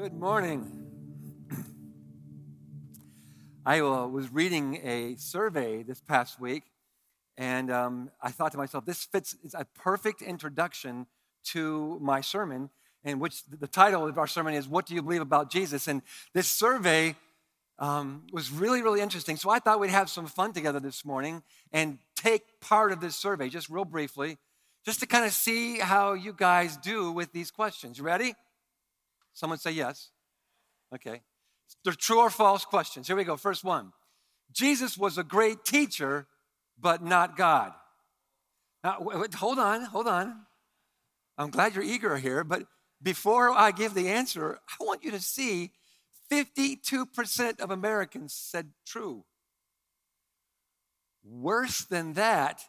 Good morning. I uh, was reading a survey this past week, and um, I thought to myself, this fits, it's a perfect introduction to my sermon, in which the title of our sermon is, What Do You Believe About Jesus? And this survey um, was really, really interesting. So I thought we'd have some fun together this morning and take part of this survey, just real briefly, just to kind of see how you guys do with these questions. You ready? Someone say yes. Okay. They're true or false questions. Here we go. First one Jesus was a great teacher, but not God. Now, wait, hold on, hold on. I'm glad you're eager here, but before I give the answer, I want you to see 52% of Americans said true. Worse than that,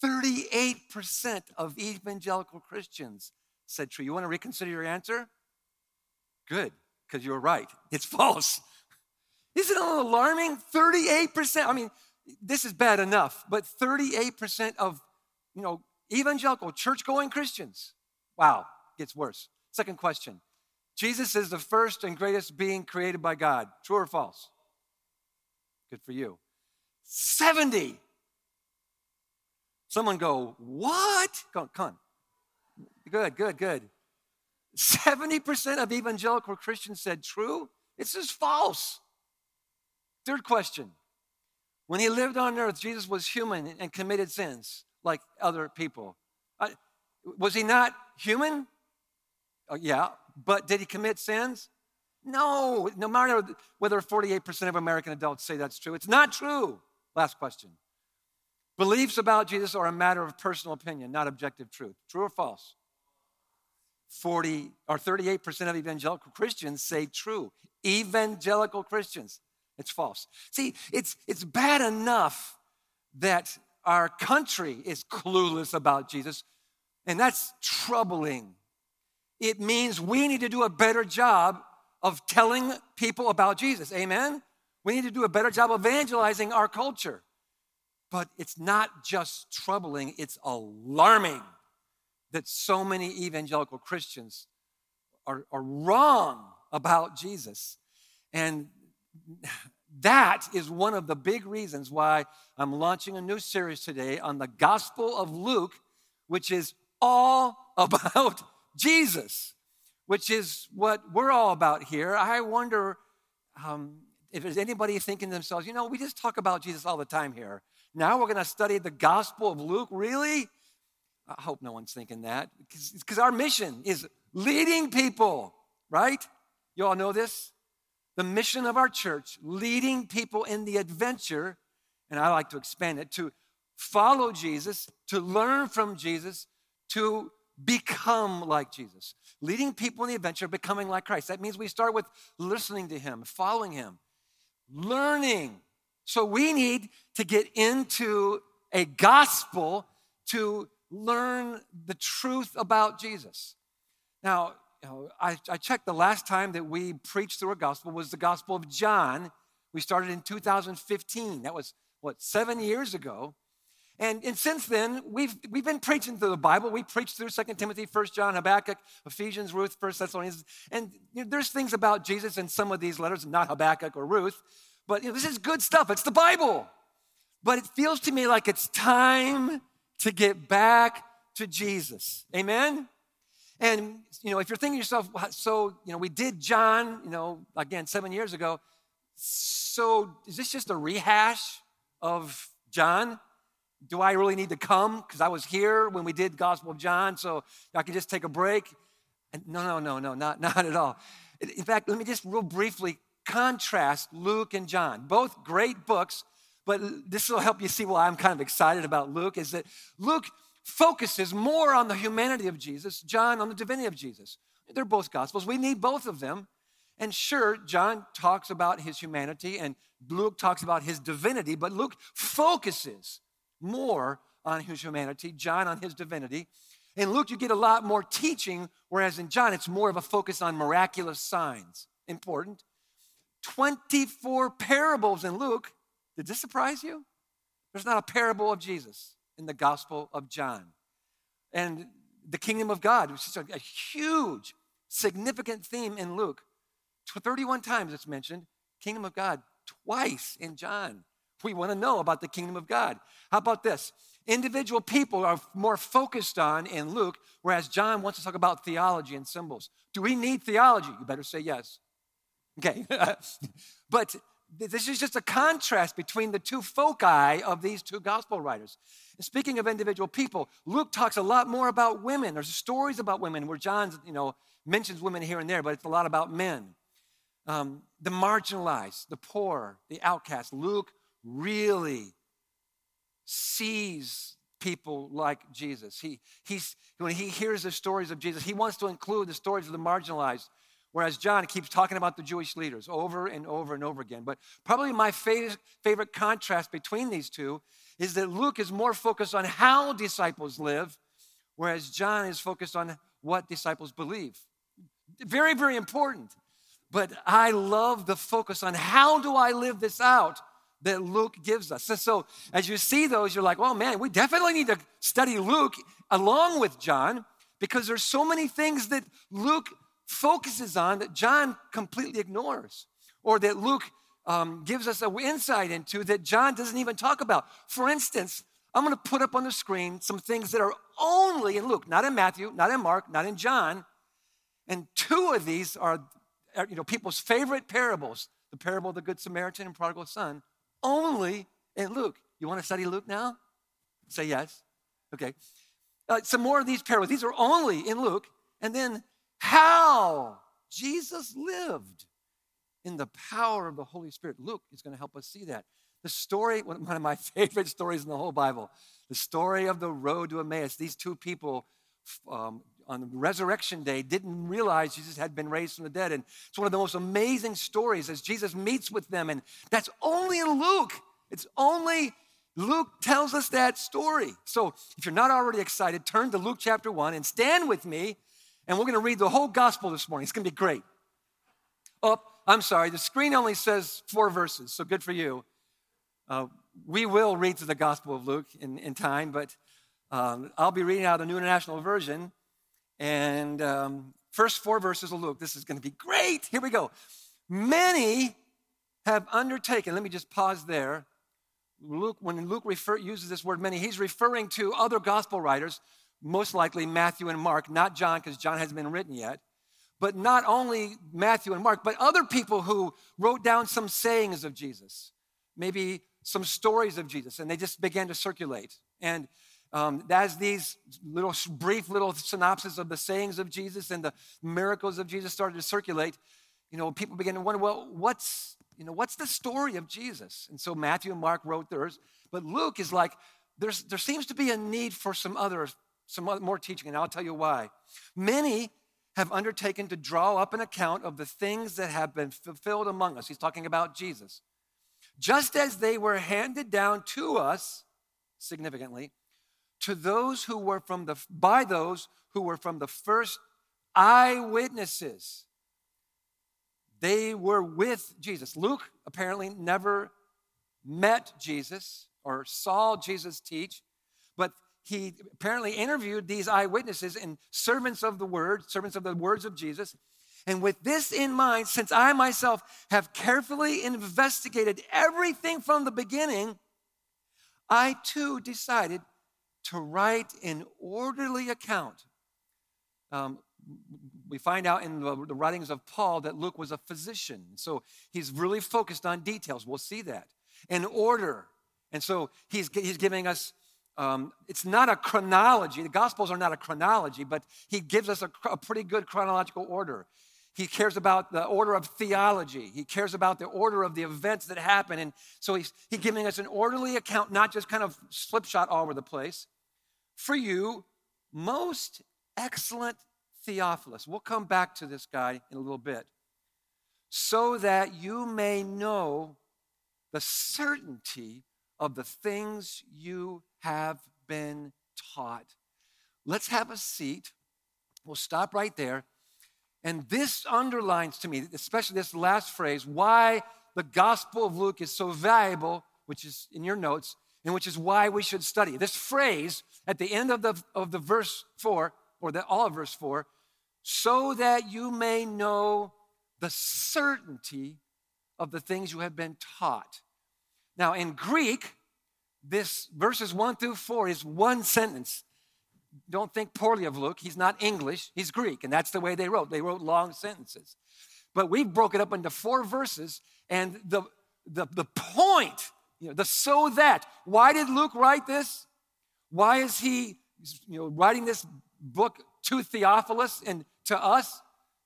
38% of evangelical Christians said true. You want to reconsider your answer? Good, because you're right. It's false. Isn't it alarming? 38%. I mean, this is bad enough, but 38% of, you know, evangelical church-going Christians. Wow, gets worse. Second question. Jesus is the first and greatest being created by God. True or false? Good for you. 70. Someone go, what? Come on, come. Good, good, good. 70% of evangelical Christians said true. This is false. Third question. When he lived on earth, Jesus was human and committed sins like other people. Uh, was he not human? Uh, yeah, but did he commit sins? No, no matter whether 48% of American adults say that's true, it's not true. Last question. Beliefs about Jesus are a matter of personal opinion, not objective truth. True or false? 40 or 38% of evangelical Christians say true. Evangelical Christians. It's false. See, it's, it's bad enough that our country is clueless about Jesus, and that's troubling. It means we need to do a better job of telling people about Jesus. Amen? We need to do a better job evangelizing our culture. But it's not just troubling, it's alarming that so many evangelical Christians are, are wrong about Jesus. And that is one of the big reasons why I'm launching a new series today on the Gospel of Luke, which is all about Jesus, which is what we're all about here. I wonder um, if there's anybody thinking to themselves, you know, we just talk about Jesus all the time here. Now we're going to study the Gospel of Luke. Really? I hope no one's thinking that because our mission is leading people, right? You all know this? The mission of our church, leading people in the adventure, and I like to expand it to follow Jesus, to learn from Jesus, to become like Jesus. Leading people in the adventure, becoming like Christ. That means we start with listening to Him, following Him, learning. So we need to get into a gospel to learn the truth about Jesus. Now, you know, I, I checked the last time that we preached through a gospel was the Gospel of John. We started in 2015. That was, what, seven years ago. And, and since then, we've, we've been preaching through the Bible. We preached through 2 Timothy, 1 John, Habakkuk, Ephesians, Ruth, 1 Thessalonians. And you know, there's things about Jesus in some of these letters, not Habakkuk or Ruth. But you know, this is good stuff. It's the Bible. But it feels to me like it's time to get back to Jesus. Amen? And, you know, if you're thinking to yourself, so, you know, we did John, you know, again, seven years ago. So is this just a rehash of John? Do I really need to come? Because I was here when we did Gospel of John, so I can just take a break. And no, no, no, no, not, not at all. In fact, let me just real briefly contrast Luke and John. Both great books, but this will help you see why I'm kind of excited about Luke is that Luke focuses more on the humanity of Jesus, John on the divinity of Jesus. They're both gospels. We need both of them. And sure, John talks about his humanity and Luke talks about his divinity, but Luke focuses more on his humanity, John on his divinity. In Luke, you get a lot more teaching, whereas in John, it's more of a focus on miraculous signs. Important. 24 parables in Luke, did this surprise you? There's not a parable of Jesus in the Gospel of John. And the kingdom of God, which is a, huge, significant theme in Luke, 31 times it's mentioned, kingdom of God, twice in John. We want to know about the kingdom of God. How about this? Individual people are more focused on in Luke, whereas John wants to talk about theology and symbols. Do we need theology? You better say yes. Okay. but this is just a contrast between the two foci of these two gospel writers. And speaking of individual people, Luke talks a lot more about women. There's stories about women where John, you know, mentions women here and there, but it's a lot about men. Um, the marginalized, the poor, the outcast. Luke really sees people like Jesus. He, he's, when he hears the stories of Jesus, he wants to include the stories of the marginalized, whereas John keeps talking about the Jewish leaders over and over and over again. But probably my favorite, contrast between these two is that Luke is more focused on how disciples live, whereas John is focused on what disciples believe. Very, very important. But I love the focus on how do I live this out that Luke gives us. And so as you see those, you're like, well, man, we definitely need to study Luke along with John because there's so many things that Luke focuses on that John completely ignores or that Luke um, gives us an insight into that John doesn't even talk about. For instance, I'm going to put up on the screen some things that are only in Luke, not in Matthew, not in Mark, not in John. And two of these are, you know, people's favorite parables the parable of the Good Samaritan and prodigal son only in Luke. You want to study Luke now? Say yes. Okay. Uh, some more of these parables. These are only in Luke. And then how Jesus lived in the power of the Holy Spirit. Luke is going to help us see that. The story, one of my favorite stories in the whole Bible, the story of the road to Emmaus. These two people um, on resurrection day didn't realize Jesus had been raised from the dead. And it's one of the most amazing stories as Jesus meets with them. And that's only in Luke. It's only Luke tells us that story. So if you're not already excited, turn to Luke chapter 1 and stand with me. And we're going to read the whole gospel this morning. It's going to be great. Oh, I'm sorry. The screen only says four verses, so good for you. Uh, we will read through the gospel of Luke in, in time, but um, I'll be reading out the New International Version. And um, first four verses of Luke. This is going to be great. Here we go. Many have undertaken, let me just pause there. Luke, when Luke refer, uses this word many, he's referring to other gospel writers, most likely Matthew and Mark, not John, because John hasn't been written yet. But not only Matthew and Mark, but other people who wrote down some sayings of Jesus, maybe some stories of Jesus, and they just began to circulate. And um, as these little brief little synopses of the sayings of Jesus and the miracles of Jesus started to circulate, you know, people began to wonder, well, what's you know, what's the story of Jesus? And so Matthew and Mark wrote theirs, but Luke is like, there's, there seems to be a need for some other, some more teaching, and I'll tell you why. Many have undertaken to draw up an account of the things that have been fulfilled among us. He's talking about Jesus. Just as they were handed down to us, significantly, to those who were from the by those who were from the first eyewitnesses. They were with Jesus. Luke apparently never met Jesus or saw Jesus teach, but he apparently interviewed these eyewitnesses and servants of the word, servants of the words of Jesus. And with this in mind, since I myself have carefully investigated everything from the beginning, I too decided to write an orderly account. Um, we find out in the, the, writings of Paul that Luke was a physician. So he's really focused on details. We'll see that. In order. And so he's, he's giving us, um, it's not a chronology. The Gospels are not a chronology, but he gives us a, a pretty good chronological order. He cares about the order of theology. He cares about the order of the events that happen. And so he's, he's giving us an orderly account, not just kind of slipshot all over the place for you, most excellent Theophilus. We'll come back to this guy in a little bit. So that you may know the certainty of the things you have been taught. Let's have a seat. We'll stop right there. And this underlines to me, especially this last phrase, why the Gospel of Luke is so valuable, which is in your notes, and which is why we should study. This phrase at the end of the, of the verse 4, or the, all of verse 4, so that you may know the certainty of the things you have been taught. Now, in Greek, this verses 1 through 4 is one sentence. Don't think poorly of Luke. He's not English, he's Greek, and that's the way they wrote. They wrote long sentences. But we broke it up into four verses, and the, the, the point, you know, the so that. Why did Luke write this? Why is he you know, writing this book to Theophilus and to us?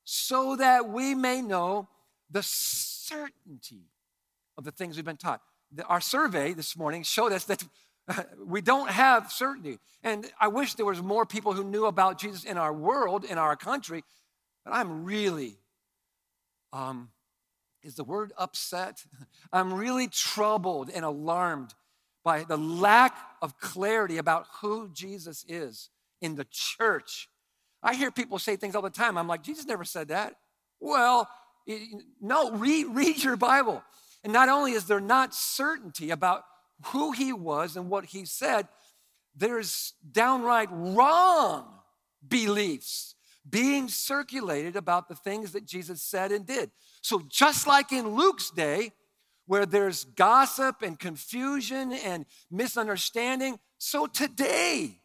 So that we may know the certainty of the things we've been taught. Our survey this morning showed us that we don't have certainty. And I wish there was more people who knew about Jesus in our world, in our country. But I'm really, um, is the word upset? I'm really troubled and alarmed by the lack of clarity about who Jesus is in the church. I hear people say things all the time. I'm like, Jesus never said that. Well, no, read, read your Bible. And not only is there not certainty about who he was and what he said, there's downright wrong beliefs being circulated about the things that Jesus said and did. So, just like in Luke's day, where there's gossip and confusion and misunderstanding, so today,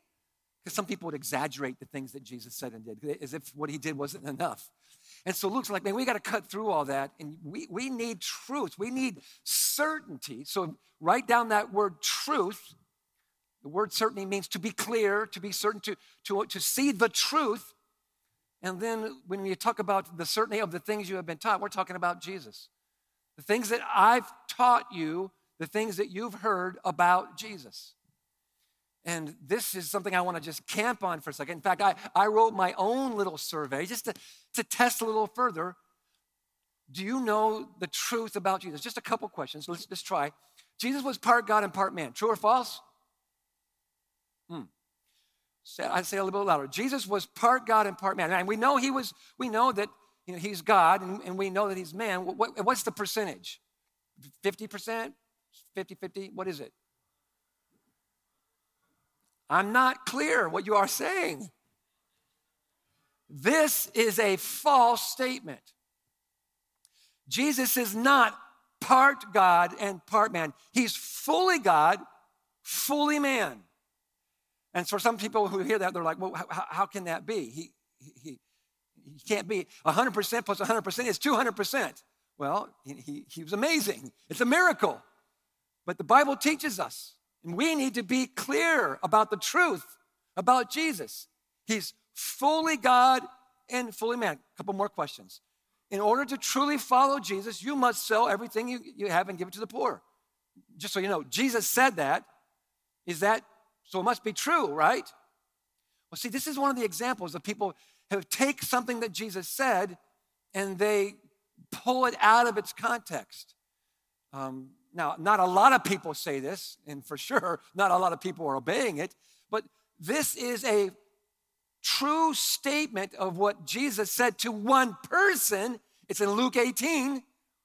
because some people would exaggerate the things that Jesus said and did, as if what he did wasn't enough. And so Luke's like, man, we got to cut through all that. And we, we need truth. We need certainty. So write down that word truth. The word certainty means to be clear, to be certain, to, to, to see the truth. And then when you talk about the certainty of the things you have been taught, we're talking about Jesus. The things that I've taught you, the things that you've heard about Jesus. And this is something I want to just camp on for a second. In fact, I, I wrote my own little survey just to, to test a little further. Do you know the truth about Jesus? Just a couple questions. Let's just try. Jesus was part God and part man. True or false? Hmm. I say a little bit louder. Jesus was part God and part man. And we know he was, we know that you know, he's God and, and we know that he's man. What, what's the percentage? 50%? 50 50? What is it? I'm not clear what you are saying. This is a false statement. Jesus is not part God and part man. He's fully God, fully man. And for some people who hear that, they're like, well, how, how can that be? He, he, he can't be 100% plus 100% is 200%. Well, he, he was amazing. It's a miracle. But the Bible teaches us and we need to be clear about the truth about Jesus. He's fully God and fully man. A couple more questions. In order to truly follow Jesus, you must sell everything you, you have and give it to the poor. Just so you know, Jesus said that. Is that so? It must be true, right? Well, see, this is one of the examples of people who take something that Jesus said and they pull it out of its context. Um, now, not a lot of people say this, and for sure, not a lot of people are obeying it, but this is a true statement of what Jesus said to one person. It's in Luke 18,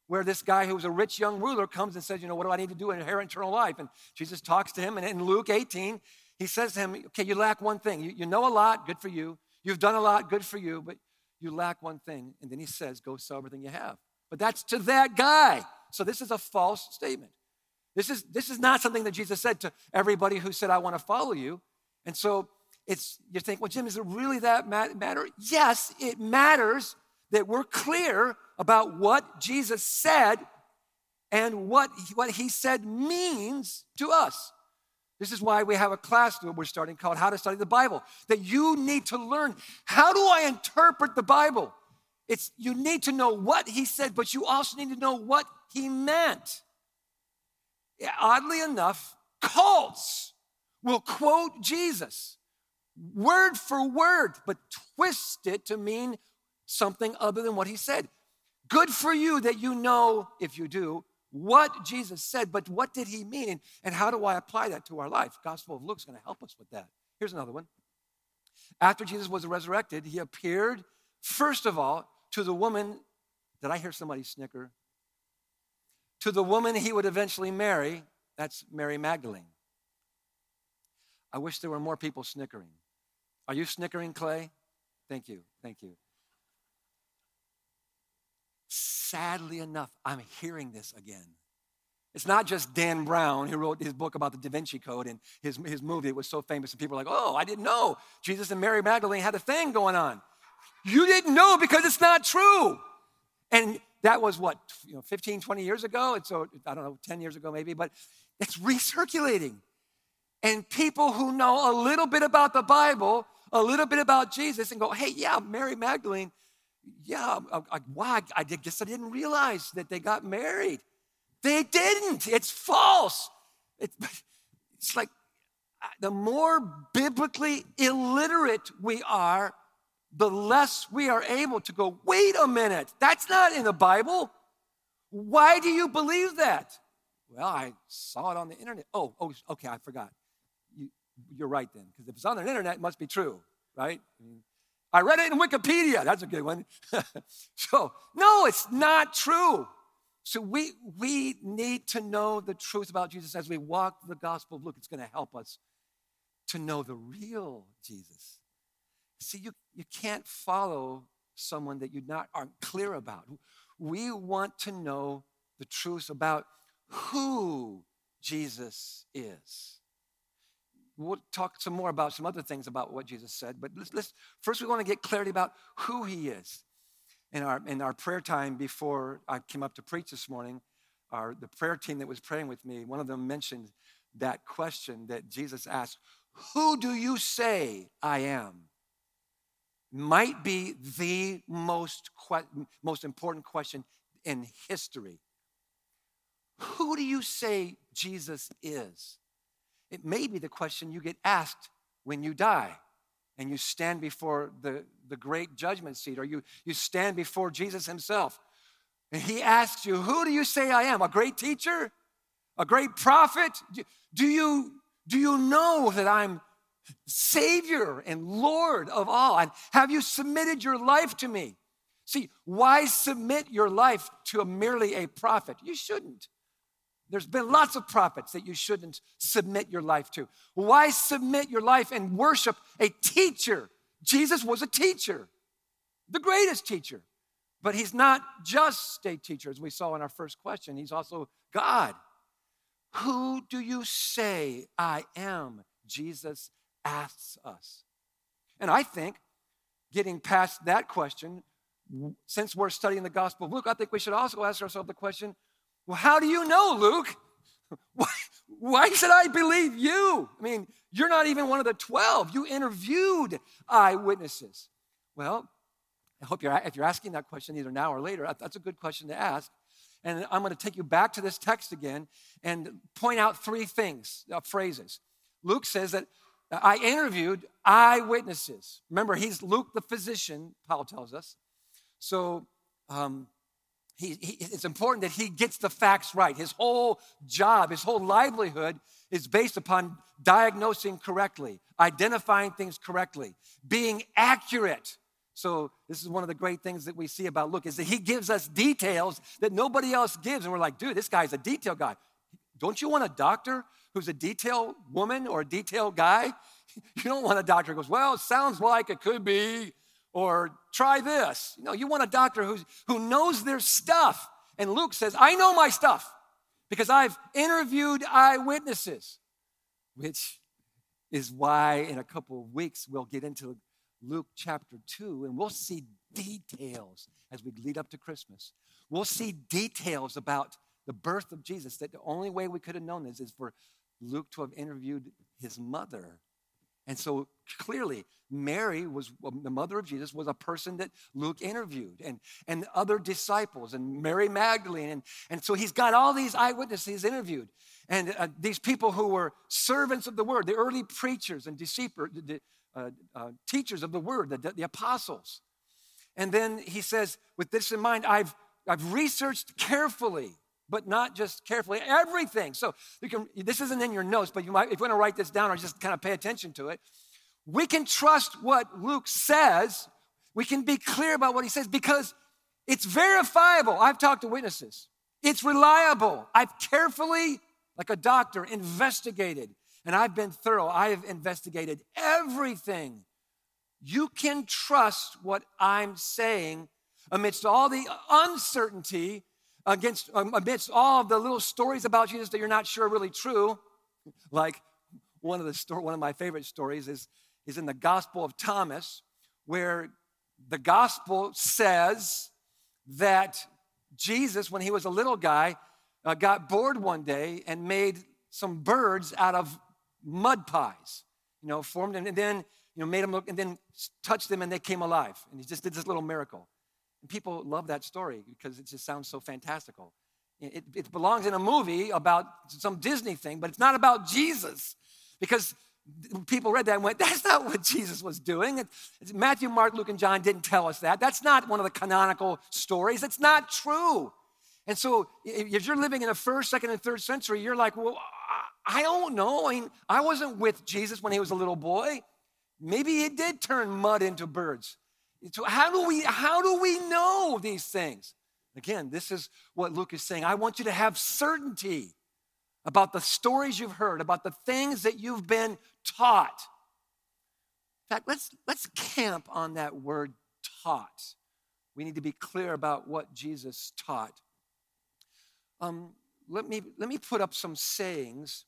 where this guy who was a rich young ruler comes and says, You know, what do I need to do to inherit eternal life? And Jesus talks to him, and in Luke 18, he says to him, Okay, you lack one thing. You, you know a lot, good for you. You've done a lot, good for you, but you lack one thing. And then he says, Go sell everything you have. But that's to that guy. So this is a false statement. This is, this is not something that Jesus said to everybody who said, I want to follow you. And so it's, you think, well, Jim, is it really that matter? Yes, it matters that we're clear about what Jesus said and what, what he said means to us. This is why we have a class that we're starting called How to Study the Bible, that you need to learn how do I interpret the Bible? It's you need to know what he said, but you also need to know what he meant. Oddly enough, cults will quote Jesus word for word, but twist it to mean something other than what he said. Good for you that you know, if you do, what Jesus said, but what did he mean? And, and how do I apply that to our life? Gospel of Luke's going to help us with that. Here's another one. After Jesus was resurrected, he appeared, first of all, to the woman. Did I hear somebody snicker? to the woman he would eventually marry. That's Mary Magdalene. I wish there were more people snickering. Are you snickering, Clay? Thank you. Thank you. sadly enough, I'm hearing this again. It's not just Dan Brown who wrote his book about the Da Vinci Code and his, his movie. It was so famous, and people were like, oh, I didn't know Jesus and Mary Magdalene had a thing going on. You didn't know because it's not true. And that was what, you know, 15, 20 years ago? And so, I don't know, 10 years ago maybe, but it's recirculating. And people who know a little bit about the Bible, a little bit about Jesus, and go, hey, yeah, Mary Magdalene, yeah, I, I, why? I guess I didn't realize that they got married. They didn't. It's false. It, it's like uh, the more biblically illiterate we are, the less we are able to go, wait a minute, that's not in the Bible. Why do you believe that? Well, I saw it on the internet. Oh, oh okay, I forgot. You, are right then, because if it's on the internet, it must be true, right? I read it in Wikipedia. That's a good one. so, no, it's not true. So we, we need to know the truth about Jesus as we walk the gospel of Luke. It's going to help us to know the real Jesus. See, you, you can't follow someone that you not aren't clear about. We want to know the truth about who Jesus is. We'll talk some more about some other things about what Jesus said, but let's, let's first we want to get clarity about who he is in our, in our prayer time before I came up to preach this morning, our, the prayer team that was praying with me, one of them mentioned that question that Jesus asked Who do you say I am? Might be the most, que- most important question in history. Who do you say Jesus is? It may be the question you get asked when you die and you stand before the, the great judgment seat, or you, you stand before Jesus himself. And he asks you, Who do you say I am? A great teacher? A great prophet? Do you, do you know that I'm Savior and Lord of all? And have you submitted your life to me? See, why submit your life to a merely a prophet? You shouldn't. There's been lots of prophets that you shouldn't submit your life to. Why submit your life and worship a teacher? Jesus was a teacher, the greatest teacher. But he's not just a teacher, as we saw in our first question. He's also God. Who do you say I am? Jesus asks us. And I think getting past that question, since we're studying the Gospel of Luke, I think we should also ask ourselves the question well, how do you know, Luke? Why, why should I believe you? I mean, you're not even one of the 12. You interviewed eyewitnesses. Well, I hope you're, if you're asking that question either now or later, that's a good question to ask. And I'm going to take you back to this text again and point out three things, uh, phrases. Luke says that I interviewed eyewitnesses. Remember, he's Luke the physician, Paul tells us. So um, he, he, it's important that he gets the facts right. His whole job, his whole livelihood is based upon diagnosing correctly, identifying things correctly, being accurate. So this is one of the great things that we see about Luke is that he gives us details that nobody else gives. And we're like, dude, this guy's a detail guy. Don't you want a doctor who's a detail woman or a detail guy? You don't want a doctor who goes, well, it sounds like it could be or try this. Know, you want a doctor who's, who knows their stuff. And Luke says, I know my stuff because I've interviewed eyewitnesses, which is why in a couple of weeks we'll get into Luke chapter 2 and we'll see details as we lead up to Christmas. We'll see details about the birth of Jesus that the only way we could have known this is for Luke to have interviewed his mother and so clearly, Mary was the mother of Jesus, was a person that Luke interviewed, and, and other disciples, and Mary Magdalene. And, and so he's got all these eyewitnesses interviewed, and uh, these people who were servants of the word, the early preachers and deceiver, the, uh, uh, teachers of the word, the, the apostles. And then he says, with this in mind, I've, I've researched carefully but not just carefully, everything. So you can, this isn't in your notes, but you might, if you want to write this down or just kind of pay attention to it, we can trust what Luke says. We can be clear about what he says because it's verifiable. I've talked to witnesses. It's reliable. I've carefully, like a doctor, investigated and I've been thorough. I have investigated everything. You can trust what I'm saying amidst all the uncertainty, against, um, amidst all of the little stories about Jesus that you're not sure are really true, like one of the sto- one of my favorite stories is, is in the Gospel of Thomas, where the gospel says that Jesus, when he was a little guy, uh, got bored one day and made some birds out of mud pies, you know, formed them and then, you know, made them look and then touched them and they came alive. And he just did this little miracle. And people love that story because it just sounds so fantastical. It, it belongs in a movie about some Disney thing, but it's not about Jesus because people read that and went, that's not what Jesus was doing. Matthew, Mark, Luke, and John didn't tell us that. That's not one of the canonical stories. It's not true. And so if you're living in the first, second, and third century, you're like, well, I don't know. I mean, I wasn't with Jesus when he was a little boy. Maybe he did turn mud into birds. So how do we how do we know these things? Again, this is what Luke is saying. I want you to have certainty about the stories you've heard, about the things that you've been taught. In fact, let's, let's camp on that word taught. We need to be clear about what Jesus taught. Um, let, me, let me put up some sayings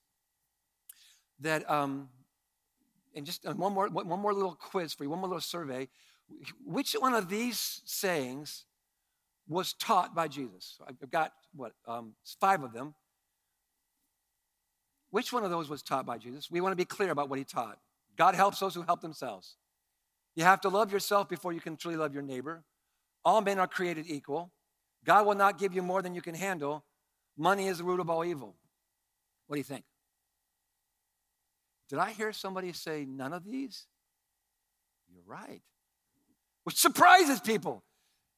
that, um, and just uh, one more, one more little quiz for you, one more little survey. Which one of these sayings was taught by Jesus? I've got, what, um, five of them. Which one of those was taught by Jesus? We want to be clear about what he taught. God helps those who help themselves. You have to love yourself before you can truly love your neighbor. All men are created equal. God will not give you more than you can handle. Money is the root of all evil. What do you think? Did I hear somebody say none of these? You're right. Which surprises people.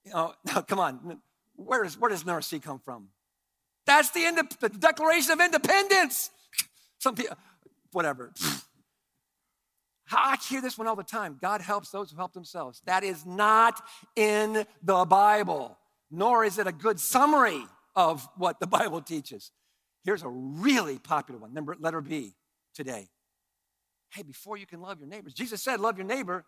You know, now come on. Where does, where does mercy come from? That's the, the Declaration of Independence. Some people, whatever. I hear this one all the time. God helps those who help themselves. That is not in the Bible, nor is it a good summary of what the Bible teaches. Here's a really popular one, number letter B today. Hey, before you can love your neighbors, Jesus said, Love your neighbor.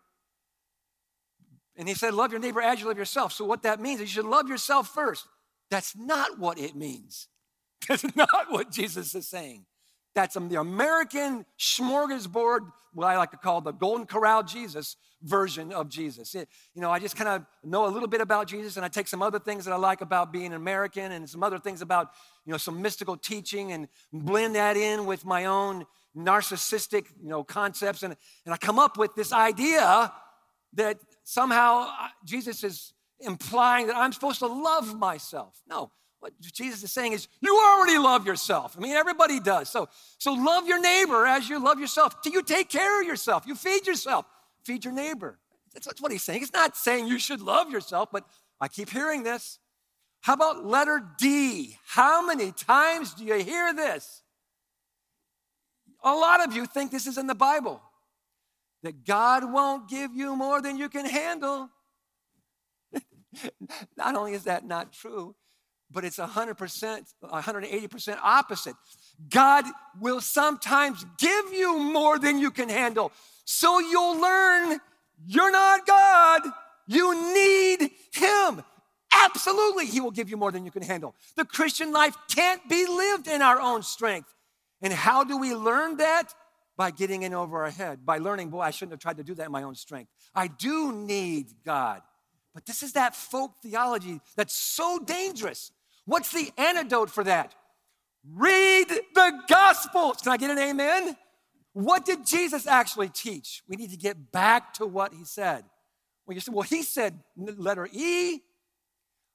And he said, Love your neighbor as you love yourself. So, what that means is you should love yourself first. That's not what it means. That's not what Jesus is saying. That's the American smorgasbord, what I like to call the Golden Corral Jesus version of Jesus. It, you know, I just kind of know a little bit about Jesus, and I take some other things that I like about being an American, and some other things about, you know, some mystical teaching, and blend that in with my own narcissistic, you know, concepts, and, and I come up with this idea that somehow uh, Jesus is implying that I'm supposed to love myself. No, what Jesus is saying is, you already love yourself. I mean, everybody does. So, so love your neighbor as you love yourself. Do you take care of yourself? You feed yourself. Feed your neighbor. That's, that's what he's saying. He's not saying you should love yourself, but I keep hearing this. How about letter D? How many times do you hear this? A lot of you think this is in the Bible that God won't give you more than you can handle. not only is that not true, but it's 100%, 180% opposite. God will sometimes give you more than you can handle. So you'll learn you're not God. You need Him. Absolutely, He will give you more than you can handle. The Christian life can't be lived in our own strength. And how do we learn that? By getting in over our head, by learning, boy, I shouldn't have tried to do that in my own strength. I do need God. But this is that folk theology that's so dangerous. What's the antidote for that? Read the Gospels. Can I get an amen? What did Jesus actually teach? We need to get back to what he said. Well, you say, well, he said letter E.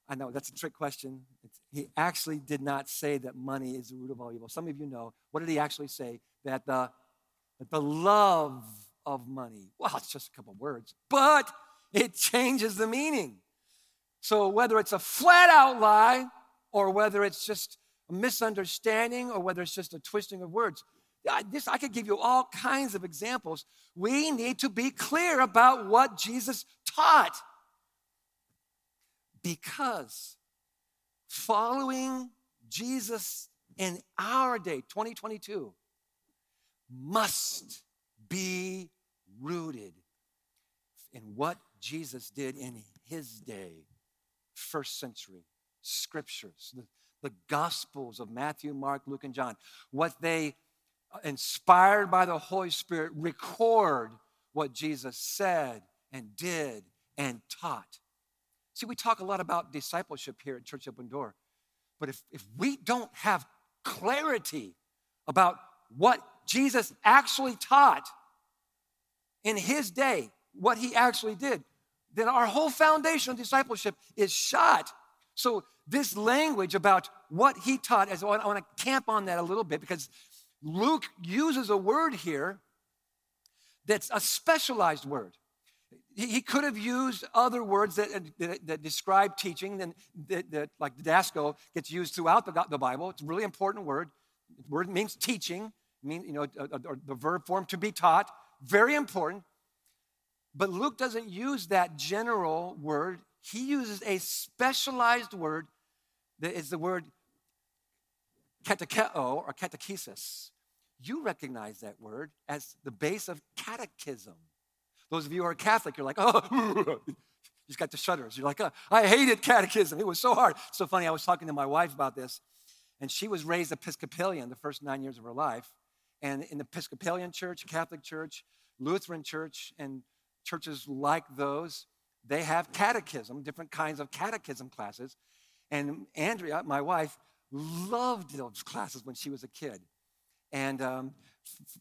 I know that's a trick question. It's, he actually did not say that money is the root of all evil. Some of you know. What did he actually say? That the, the love of money. Well, it's just a couple words, but it changes the meaning. So whether it's a flat out lie or whether it's just a misunderstanding or whether it's just a twisting of words. I, this, I could give you all kinds of examples. We need to be clear about what Jesus taught. Because following Jesus in our day, 2022, must be rooted in what Jesus did in his day first century scriptures, the, the Gospels of Matthew, Mark, Luke, and John, what they, uh, inspired by the Holy Spirit, record what Jesus said and did and taught. See, we talk a lot about discipleship here at Church Open Door, but if, if we don't have clarity about what Jesus actually taught in his day, what he actually did, then our whole foundation of discipleship is shot. So, this language about what he taught, as I want to camp on that a little bit because Luke uses a word here that's a specialized word. He could have used other words that, that, that describe teaching, and that, that, like didasco gets used throughout the, the Bible. It's a really important word. The word means teaching, mean, you know, uh, uh, or the verb form to be taught. Very important. But Luke doesn't use that general word. He uses a specialized word that is the word katekeo or catechesis. You recognize that word as the base of catechism. Those of you who are Catholic, you're like, oh, you just got the shudders. You're like, oh, I hated catechism. It was so hard. So funny, I was talking to my wife about this, and she was raised Episcopalian the first nine years of her life. And in the Episcopalian church, Catholic church, Lutheran church, and churches like those, they have catechism, different kinds of catechism classes. And Andrea, my wife, loved those classes when she was a kid. And um,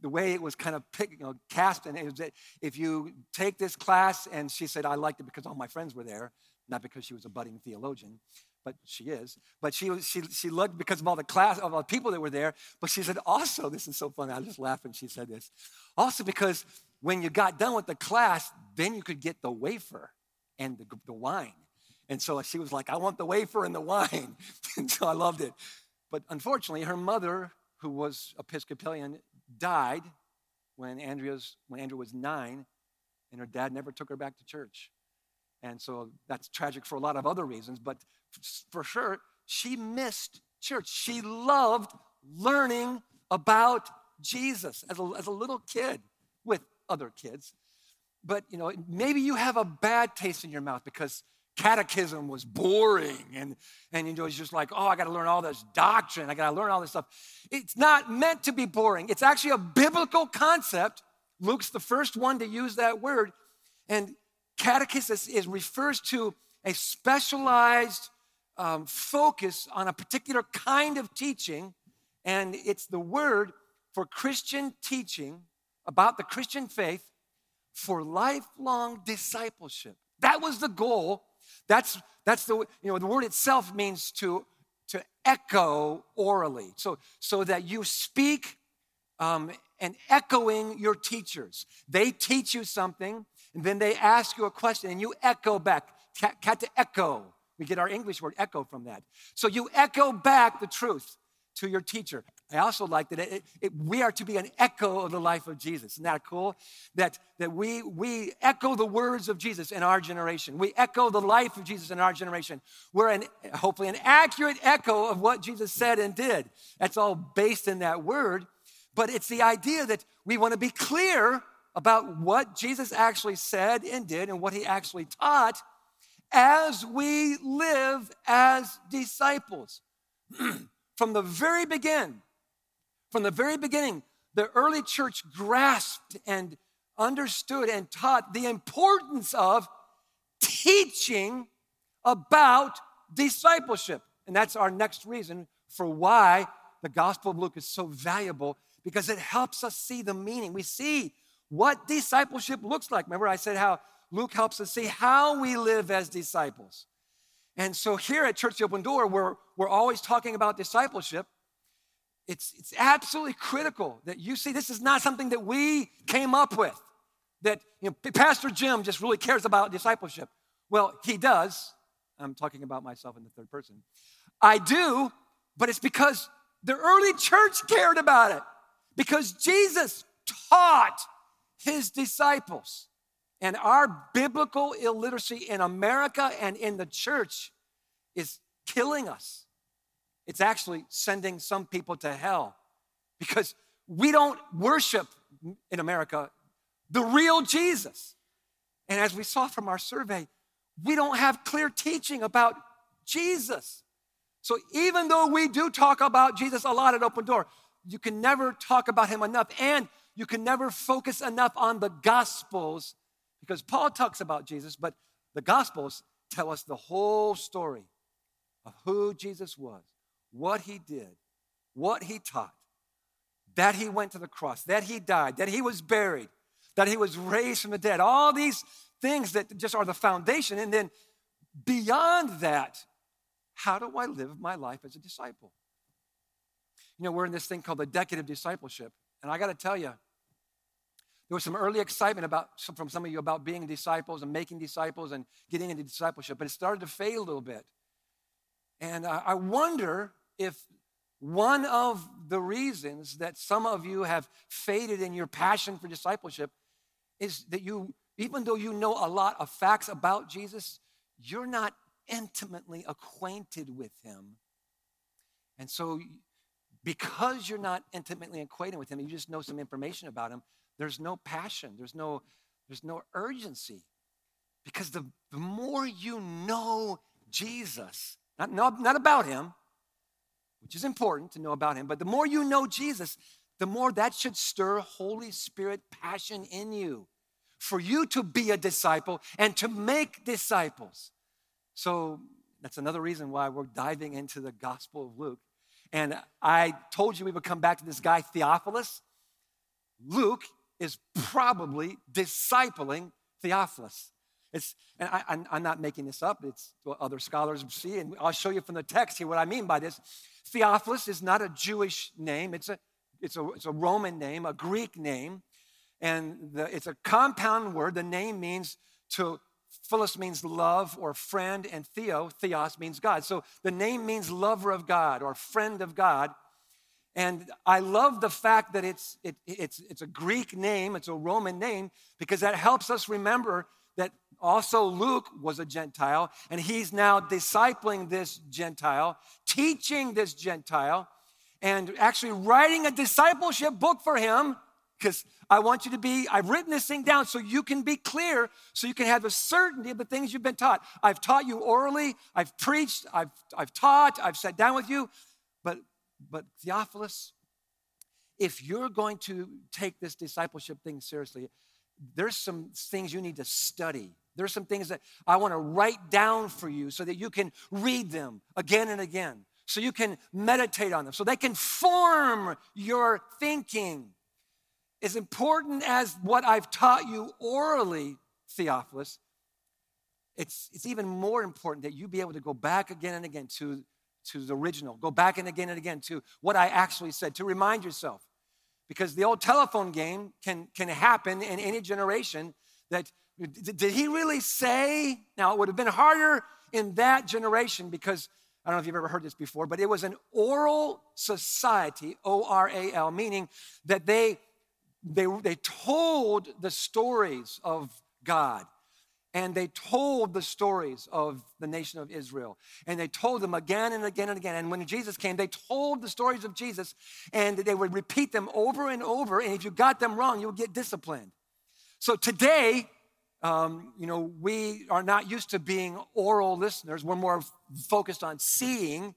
the way it was kind of pick, you know, cast, and it was that if you take this class, and she said, I liked it because all my friends were there, not because she was a budding theologian, but she is. But she, she, she loved because of all the class, of all the people that were there. But she said, also, this is so funny, I just laughed when she said this. Also, because when you got done with the class, then you could get the wafer and the, the wine. And so she was like, I want the wafer and the wine. and so I loved it. But unfortunately, her mother, who was Episcopalian, died when, Andrea's, when Andrea was nine, and her dad never took her back to church. And so that's tragic for a lot of other reasons, but for sure, she missed church. She loved learning about Jesus as a, as a little kid with other kids. But, you know, maybe you have a bad taste in your mouth because catechism was boring and, and you know, it's just like, oh, I got to learn all this doctrine. I got to learn all this stuff. It's not meant to be boring. It's actually a biblical concept. Luke's the first one to use that word. And catechesis is, refers to a specialized um, focus on a particular kind of teaching. And it's the word for Christian teaching about the Christian faith for lifelong discipleship. That was the goal. That's, that's the, you know, the word itself means to, to echo orally. So, so that you speak um, and echoing your teachers. They teach you something, and then they ask you a question, and you echo back. Cat to echo. We get our English word echo from that. So you echo back the truth to your teacher. I also like that it, it, we are to be an echo of the life of Jesus. Isn't that cool? That, that we, we echo the words of Jesus in our generation. We echo the life of Jesus in our generation. We're an, hopefully an accurate echo of what Jesus said and did. That's all based in that word. But it's the idea that we want to be clear about what Jesus actually said and did and what he actually taught as we live as disciples. from the very beginning, from the very beginning, the early church grasped and understood and taught the importance of teaching about discipleship. And that's our next reason for why the Gospel of Luke is so valuable because it helps us see the meaning. We see what discipleship looks like. Remember, I said how Luke helps us see how we live as disciples. And so here at Church the Open Door, we're, we're always talking about discipleship. It's, it's absolutely critical that you see this is not something that we came up with, that you know, Pastor Jim just really cares about discipleship. Well, he does. I'm talking about myself in the third person. I do, but it's because the early church cared about it, because Jesus taught his disciples. And our biblical illiteracy in America and in the church is killing us. It's actually sending some people to hell because we don't worship in America the real Jesus. And as we saw from our survey, we don't have clear teaching about Jesus. So even though we do talk about Jesus a lot at Open Door, you can never talk about him enough. And you can never focus enough on the Gospels because Paul talks about Jesus, but the Gospels tell us the whole story of who Jesus was, what he did, what he taught, that he went to the cross, that he died, that he was buried, that he was raised from the dead. All these things that just are the foundation. And then beyond that, how do I live my life as a disciple? You know, we're in this thing called the decade of discipleship. And I got to tell you, there was some early excitement about, from some of you about being disciples and making disciples and getting into discipleship, but it started to fade a little bit. And uh, I wonder if one of the reasons that some of you have faded in your passion for discipleship is that you, even though you know a lot of facts about Jesus, you're not intimately acquainted with him. And so, because you're not intimately acquainted with him, you just know some information about him, there's no passion, there's no, there's no urgency. Because the, the more you know Jesus, not, not, not about him, which is important to know about him, but the more you know Jesus, the more that should stir Holy Spirit passion in you for you to be a disciple and to make disciples. So that's another reason why we're diving into the Gospel of Luke. And I told you we would come back to this guy, Theophilus. Luke is probably discipling Theophilus. It's, and I, am not making this up, it's what other scholars see, and I'll show you from the text here what I mean by this. Theophilus is not a Jewish name, it's a, it's a, it's a Roman name, a Greek name, and the, it's a compound word. The name means to, Philos means love or friend, and Theo, Theos means God. So the name means lover of God or friend of God. And I love the fact that it's, it, it's, it's a Greek name, it's a Roman name, because that helps us remember that also Luke was a Gentile, and he's now discipling this Gentile, teaching this Gentile, and actually writing a discipleship book for him. Because I want you to be, I've written this thing down so you can be clear, so you can have the certainty of the things you've been taught. I've taught you orally, I've preached, I've, I've taught, I've sat down with you. But, but Theophilus, if you're going to take this discipleship thing seriously, there's some things you need to study. There's some things that I want to write down for you so that you can read them again and again, so you can meditate on them, so they can form your thinking. As important as what I've taught you orally, Theophilus, it's, it's even more important that you be able to go back again and again to, to the original, go back and again and again to what I actually said, to remind yourself. Because the old telephone game can, can happen in any generation that did he really say? Now it would have been harder in that generation because i don't know if you've ever heard this before but it was an oral society o-r-a-l meaning that they they, they told the stories of god and they told the stories of the nation of Israel. And they told them again and again and again. And when Jesus came, they told the stories of Jesus and they would repeat them over and over. And if you got them wrong, you would get disciplined. So today, um, you know, we are not used to being oral listeners. We're more focused on seeing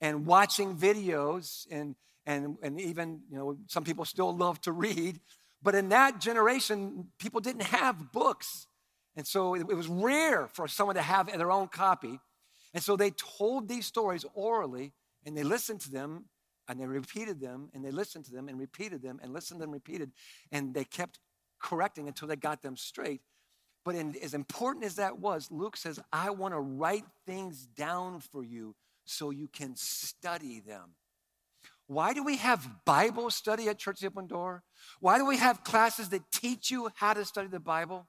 and watching videos and, and, and even, you know, some people still love to read. But in that generation, people didn't have books. And so it, was rare for someone to have their own copy. And so they told these stories orally and they listened to them and they repeated them and they listened to them and repeated them and listened and repeated. And they kept correcting until they got them straight. But in, as important as that was, Luke says, I want to write things down for you so you can study them. Why do we have Bible study at Church Open Door? Why do we have classes that teach you how to study the Bible?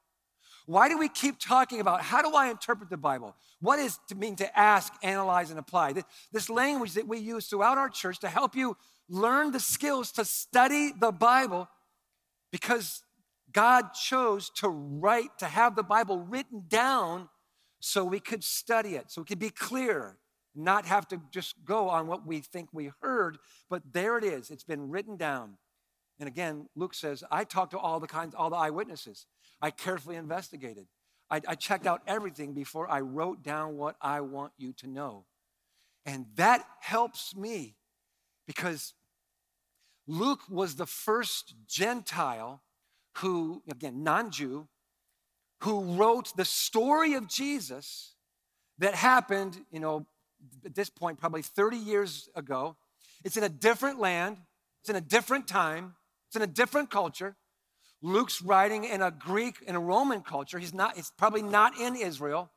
Why do we keep talking about how do I interpret the Bible? What does it mean to ask, analyze, and apply? This language that we use throughout our church to help you learn the skills to study the Bible because God chose to write, to have the Bible written down so we could study it, so it could be clear, not have to just go on what we think we heard, but there it is. It's been written down. And again, Luke says, I talked to all the kinds, all the eyewitnesses. I carefully investigated. I, I checked out everything before I wrote down what I want you to know. And that helps me because Luke was the first Gentile who, again, non Jew, who wrote the story of Jesus that happened, you know, at this point, probably 30 years ago. It's in a different land, it's in a different time, it's in a different culture. Luke's writing in a Greek and a Roman culture. He's not, he's probably not in Israel.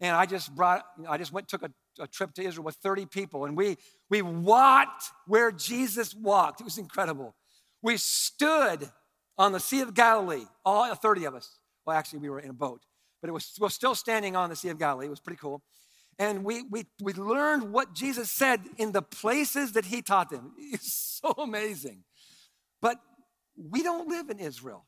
And I just brought, I just went, took a, a trip to Israel with 30 people, and we we walked where Jesus walked. It was incredible. We stood on the Sea of Galilee, all 30 of us. Well, actually, we were in a boat, but it was, we were still standing on the Sea of Galilee. It was pretty cool. And we, we, we learned what Jesus said in the places that he taught them. It's so amazing. But we don't live in Israel.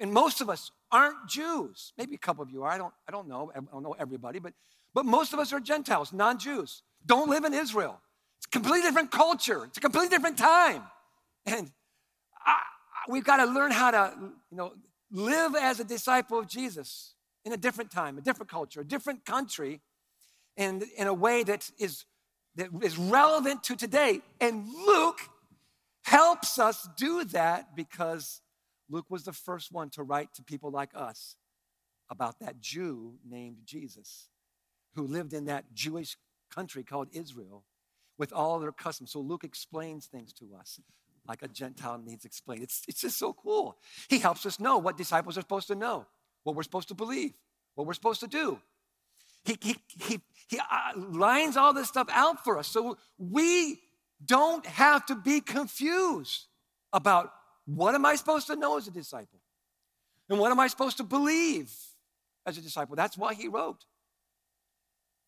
And most of us aren't Jews. Maybe a couple of you are. I don't, I don't know. I don't know everybody, but, but most of us are Gentiles, non Jews. Don't live in Israel. It's a completely different culture, it's a completely different time. And I, we've got to learn how to, you know, live as a disciple of Jesus in a different time, a different culture, a different country, and in a way that is, that is relevant to today. And Luke helps us do that because Luke was the first one to write to people like us about that Jew named Jesus who lived in that Jewish country called Israel with all their customs. So Luke explains things to us like a Gentile needs explained. It's, it's just so cool. He helps us know what disciples are supposed to know, what we're supposed to believe, what we're supposed to do. He, he, he, he uh, lines all this stuff out for us so we don't have to be confused about what am I supposed to know as a disciple? And what am I supposed to believe as a disciple? That's why he wrote.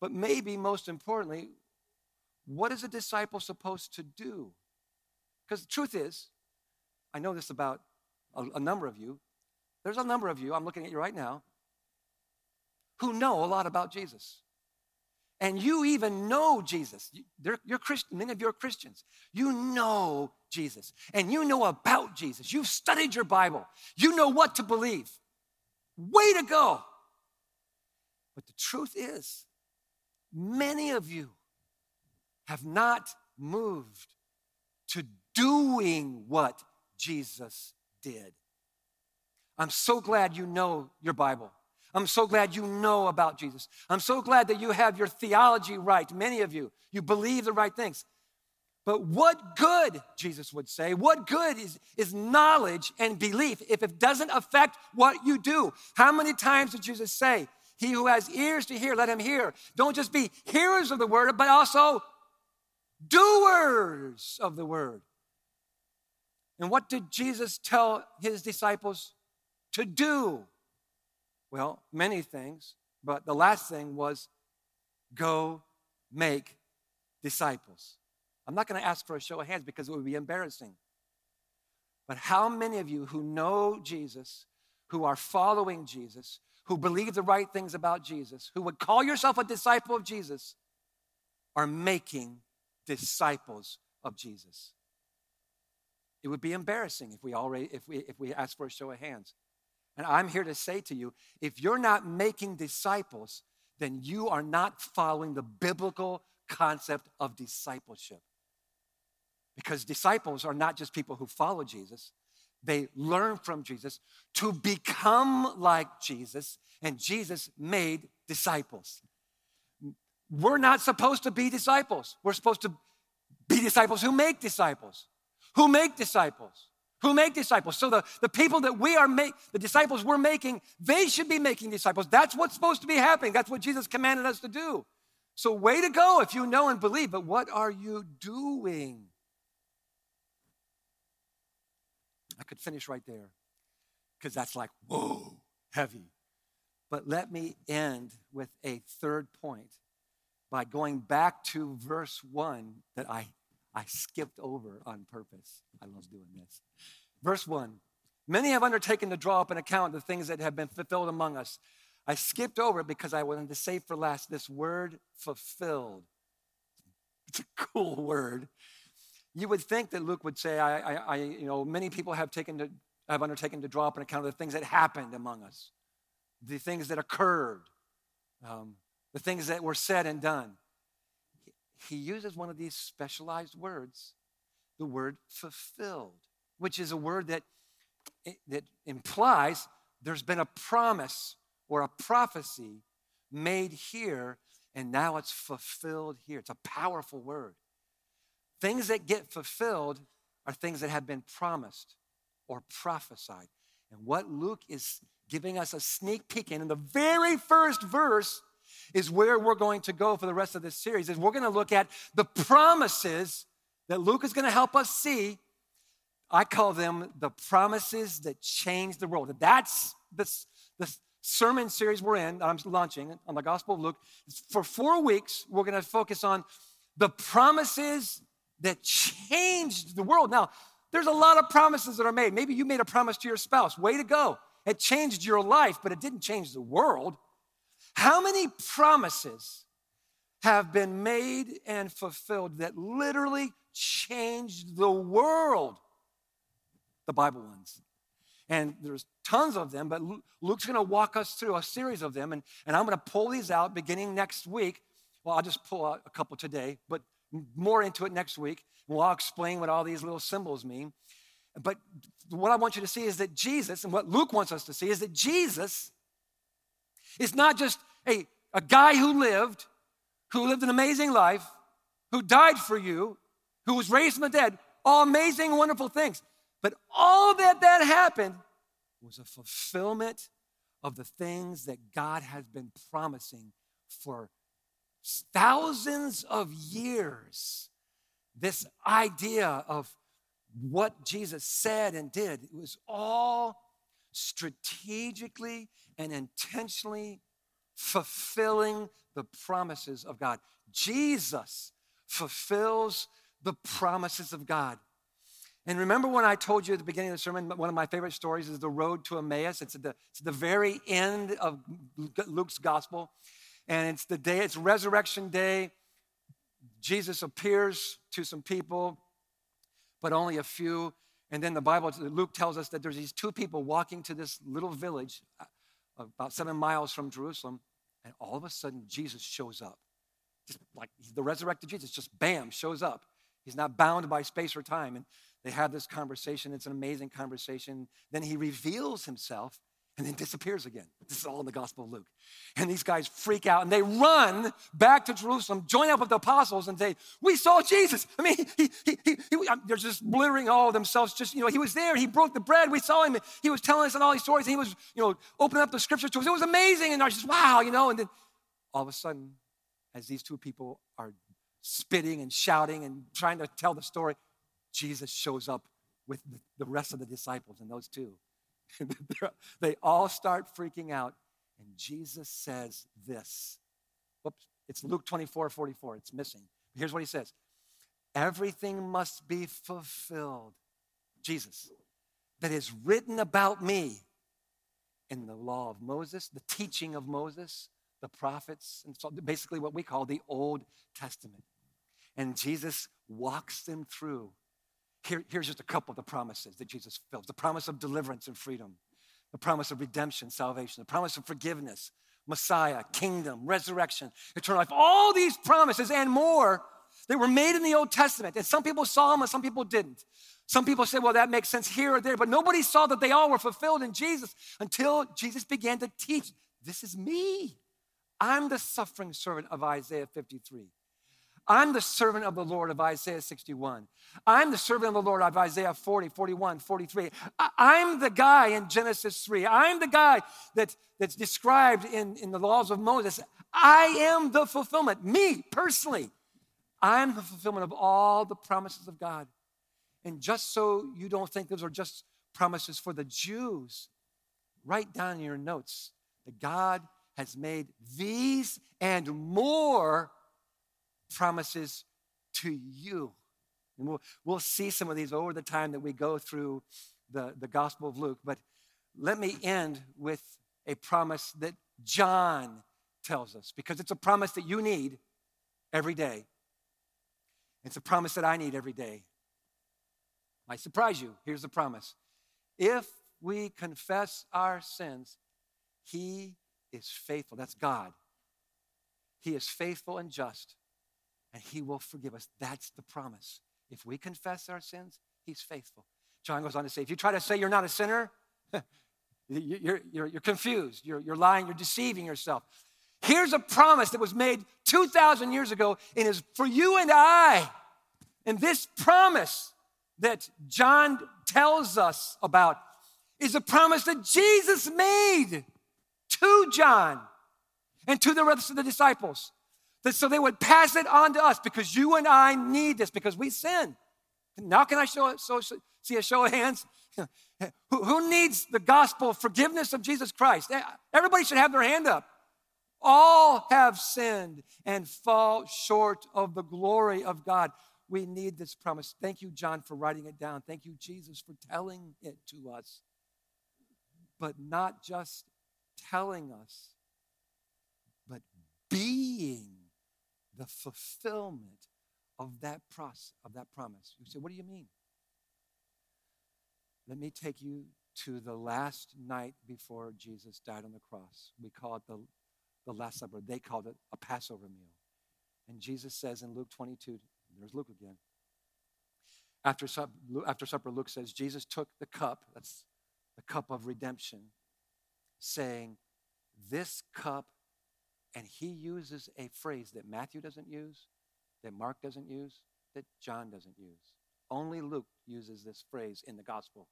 But maybe most importantly, what is a disciple supposed to do? Because the truth is, I know this about a, a, number of you. There's a number of you, I'm looking at you right now, who know a lot about Jesus. And you even know Jesus. You're, Christian, many of you are Christians. You know Jesus and you know about Jesus. You've studied your Bible. You know what to believe. Way to go. But the truth is, many of you have not moved to doing what Jesus did. I'm so glad you know your Bible. I'm so glad you know about Jesus. I'm so glad that you have your theology right. Many of you, you believe the right things. But what good, Jesus would say, what good is, is knowledge and belief if it doesn't affect what you do? How many times did Jesus say, He who has ears to hear, let him hear? Don't just be hearers of the word, but also doers of the word. And what did Jesus tell his disciples to do? Well, many things, but the last thing was go make disciples. I'm not going to ask for a show of hands because it would be embarrassing. But how many of you who know Jesus, who are following Jesus, who believe the right things about Jesus, who would call yourself a disciple of Jesus, are making disciples of Jesus. It would be embarrassing if we already if we if we ask for a show of hands. And I'm here to say to you, if you're not making disciples, then you are not following the biblical concept of discipleship. Because disciples are not just people who follow Jesus, they learn from Jesus to become like Jesus, and Jesus made disciples. We're not supposed to be disciples. We're supposed to be disciples who make disciples, who make disciples, who make disciples. So the, the people that we are make, the disciples we're making, they should be making disciples. That's what's supposed to be happening. That's what Jesus commanded us to do. So way to go if you know and believe, but what are you doing? I could finish right there because that's like, whoa, heavy. But let me end with a third point by going back to verse 1 that I, I skipped over on purpose. I love doing this. Verse 1 Many have undertaken to draw up an account of the things that have been fulfilled among us. I skipped over it because I wanted to save for last this word fulfilled. It's a cool word. You would think that Luke would say, I, I, I you know, many people have taken to have undertaken to draw up an account of the things that happened among us. the things that occurred, um, the things that were said and done. He uses one of these specialized words, the word fulfilled, which is a word that, eh, that implies there's been a promise or a prophecy made here, and now it's fulfilled here. It's a powerful word. Things that get fulfilled are things that have been promised or prophesied. And what Luke is giving us a sneak peek in, in the very first verse, is where we're going to go for the rest of this series is we're going to look at the promises that luke is going to help us see i call them the promises that change the world that's the, the sermon series we're in that i'm launching on the gospel of luke for four weeks we're going to focus on the promises that changed the world now there's a lot of promises that are made. Maybe you made a promise to your spouse. Way to go. It changed your life, but it didn't change the world. How many promises have been made and fulfilled that literally changed the world? The Bible ones. And there's tons of them, but Luke's to walk us through a series of them. And, and I'm to pull these out beginning next week. Well, I'll just pull out a couple today, but more into it next week. We'll I'll explain what all these little symbols mean. But what I want you to see is that Jesus, and what Luke wants us to see, is that Jesus is not just a, a guy who lived, who lived an amazing life, who died for you, who was raised from the dead, all amazing, wonderful things. But all that that happened was a fulfillment of the things that God has been promising for thousands of years. This idea of what Jesus said and did, it was all strategically and intentionally fulfilling the promises of God. Jesus fulfills the promises of God. And remember when I told you at the beginning of the sermon, one of my favorite stories is the road to Emmaus. It's at the, it's at the very end of Luke's gospel and it's the day, it's resurrection day. Jesus appears to some people, but only a few. And then the Bible, Luke tells us that there's these two people walking to this little village about seven miles from Jerusalem, and all of a sudden Jesus shows up. Just like the resurrected Jesus, just bam, shows up. He's not bound by space or time. And they have this conversation. It's an amazing conversation. Then he reveals himself and then disappears again. This is all in the Gospel of Luke. And these guys freak out and they run back to Jerusalem, join up with the apostles, and say, We saw Jesus. I mean, he, he, he, he they're just blurring all themselves. Just, you know, he was there. He broke the bread. We saw him. He was telling us all these stories. And he was, you know, opening up the scriptures to us. It was amazing. And I was just, wow, you know. And then all of a sudden, as these two people are spitting and shouting and trying to tell the story, Jesus shows up with the rest of the disciples and those two. they all start freaking out. And Jesus says this. Whoops, it's Luke 24 44. It's missing. Here's what he says Everything must be fulfilled, Jesus, that is written about me in the law of Moses, the teaching of Moses, the prophets, and so basically what we call the Old Testament. And Jesus walks them through here, here's just a couple of the promises that Jesus fulfills the promise of deliverance and freedom, the promise of redemption, salvation, the promise of forgiveness, Messiah, kingdom, resurrection, eternal life. All these promises and more that were made in the Old Testament. And some people saw them and some people didn't. Some people said, well, that makes sense here or there, but nobody saw that they all were fulfilled in Jesus until Jesus began to teach. This is me. I'm the suffering servant of Isaiah 53. I'm the servant of the Lord of Isaiah 61. I'm the servant of the Lord of Isaiah 40, 41, 43. I'm the guy in Genesis 3. I'm the guy that, that's described in, in the laws of Moses. I am the fulfillment, me personally. I'm the fulfillment of all the promises of God. And just so you don't think those are just promises for the Jews, write down in your notes that God has made these and more promises to you. And we'll, we'll see some of these over the time that we go through the, the Gospel of Luke. But let me end with a promise that John tells us, because it's a promise that you need every day. It's a promise that I need every day. Might surprise you. Here's the promise. If we confess our sins, He is faithful. That's God. He is faithful and just, and He will forgive us. That's the promise. If we confess our sins, He's faithful. John goes on to say, if you try to say you're not a sinner, you're, you're, you're confused, you're, you're lying, you're deceiving yourself. Here's a promise that was made 2,000 years ago and is for you and I. And this promise that John tells us about is a promise that Jesus made to John and to the rest of the disciples. So they would pass it on to us because you and I need this because we sin. Now, can I show, so, see a show of hands? who, who needs the gospel forgiveness of Jesus Christ? Eh, everybody should have their hand up. All have sinned and fall short of the glory of God. We need this promise. Thank you, John, for writing it down. Thank you, Jesus, for telling it to us. But not just telling us, but being the fulfillment of that process, of that promise. You say, what do you mean? Let me take you to the last night before Jesus died on the cross. We call it the, the Last Supper. They called it a Passover meal. And Jesus says in Luke 22, there's Luke again. After, after supper, Luke says, Jesus took the cup, that's the cup of redemption, saying, This cup, and he uses a phrase that Matthew doesn't use, that Mark doesn't use, that John doesn't use. Only Luke uses this phrase in the gospel.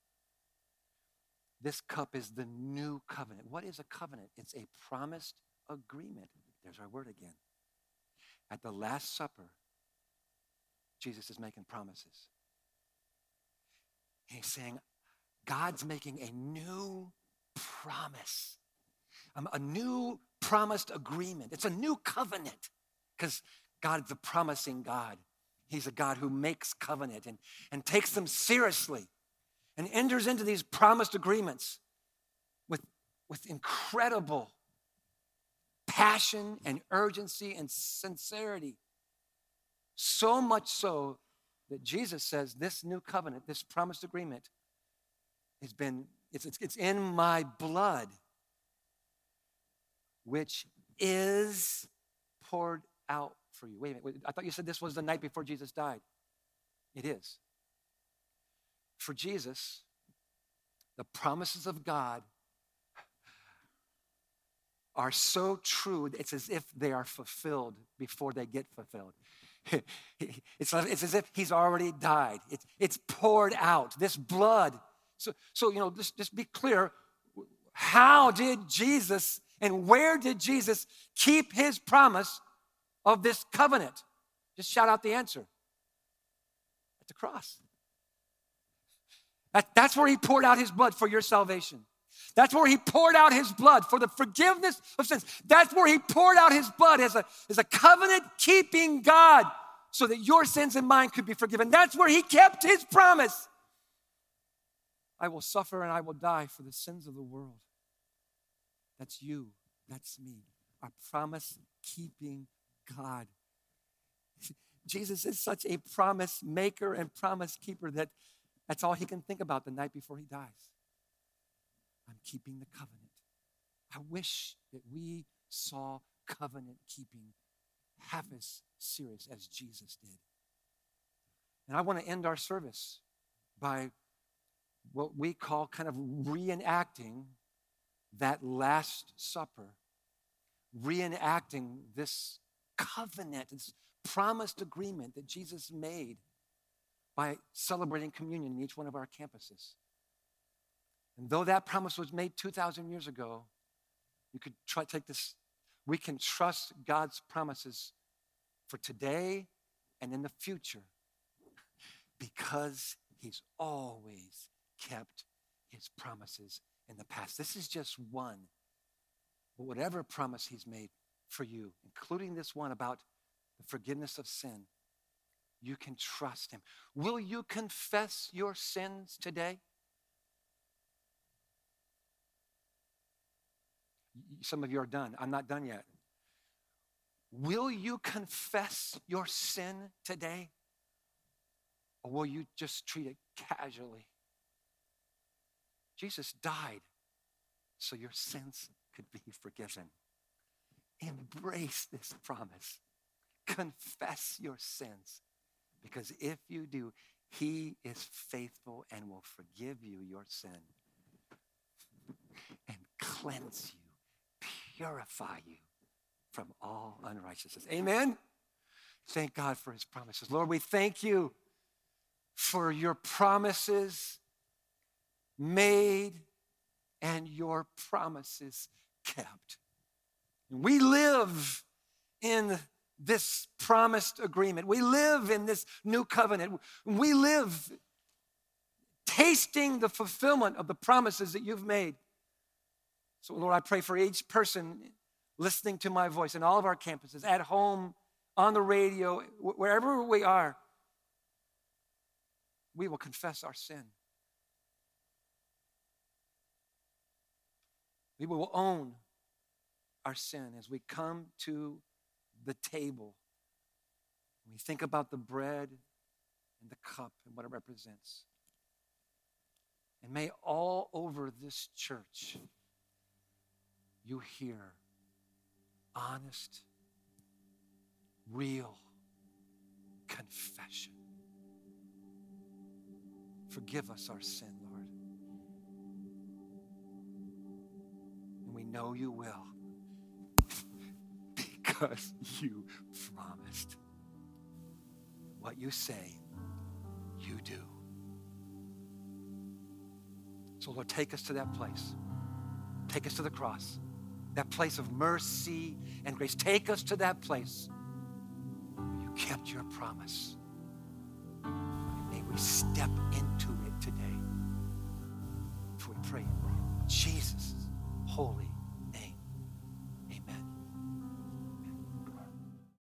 This cup is the new covenant. What is a covenant? It's a promised agreement. There's our word again. At the Last Supper, Jesus is making promises. He's saying, God's making a new promise, um, a new promised agreement. It's a new covenant because God's a promising God. He's a God who makes covenant and, and takes them seriously and enters into these promised agreements with, with incredible passion and urgency and sincerity. So much so that Jesus says this new covenant, this promised agreement, has been, it's, it's, it's in my blood, which is poured out for you. Wait a minute, I thought you said this was the night before Jesus died. It is. For Jesus, the promises of God are so true, it's as if they are fulfilled before they get fulfilled. it's, it's as if he's already died. It's, it's poured out, this blood. So, so you know, just, just be clear. How did Jesus and where did Jesus keep his promise of this covenant? Just shout out the answer at the cross. That, that's where he poured out his blood for your salvation. That's where he poured out his blood for the forgiveness of sins. That's where he poured out his blood as a, as a covenant keeping God so that your sins and mine could be forgiven. That's where he kept his promise. I will suffer and I will die for the sins of the world. That's you. That's me. Our promise keeping God. Jesus is such a promise maker and promise keeper that that's all he can think about the night before he dies. I'm keeping the covenant. I wish that we saw covenant keeping half as serious as Jesus did. And I want to end our service by what we call kind of reenacting that Last Supper, reenacting this covenant, this promised agreement that Jesus made by celebrating communion in each one of our campuses. And though that promise was made 2,000 years ago, you could try take this. We can trust God's promises for today and in the future because He's always kept His promises in the past. This is just one. But whatever promise He's made for you, including this one about the forgiveness of sin, you can trust Him. Will you confess your sins today? Some of you are done. I'm not done yet. Will you confess your sin today? Or will you just treat it casually? Jesus died so your sins could be forgiven. Embrace this promise. Confess your sins. Because if you do, he is faithful and will forgive you your sin and cleanse you, purify you from all unrighteousness. Amen. Thank God for his promises. Lord, we thank you for your promises made and your promises kept. And We live in this promised agreement. We live in this new covenant. We live tasting the fulfillment of the promises that you've made. So, Lord, I pray for each person listening to my voice in all of our campuses, at home, on the radio, wherever we are, we will confess our sin. We will own our sin as we come to the table. We think about the bread and the cup and what it represents. And may all over this church you hear honest, real confession. Forgive us our sin, Lord. And we know you will because you promised. What you say, you do. So, Lord, take us to that place. Take us to the cross, that place of mercy and grace. Take us to that place you kept your promise. And may we step into it today. For we pray Jesus' holy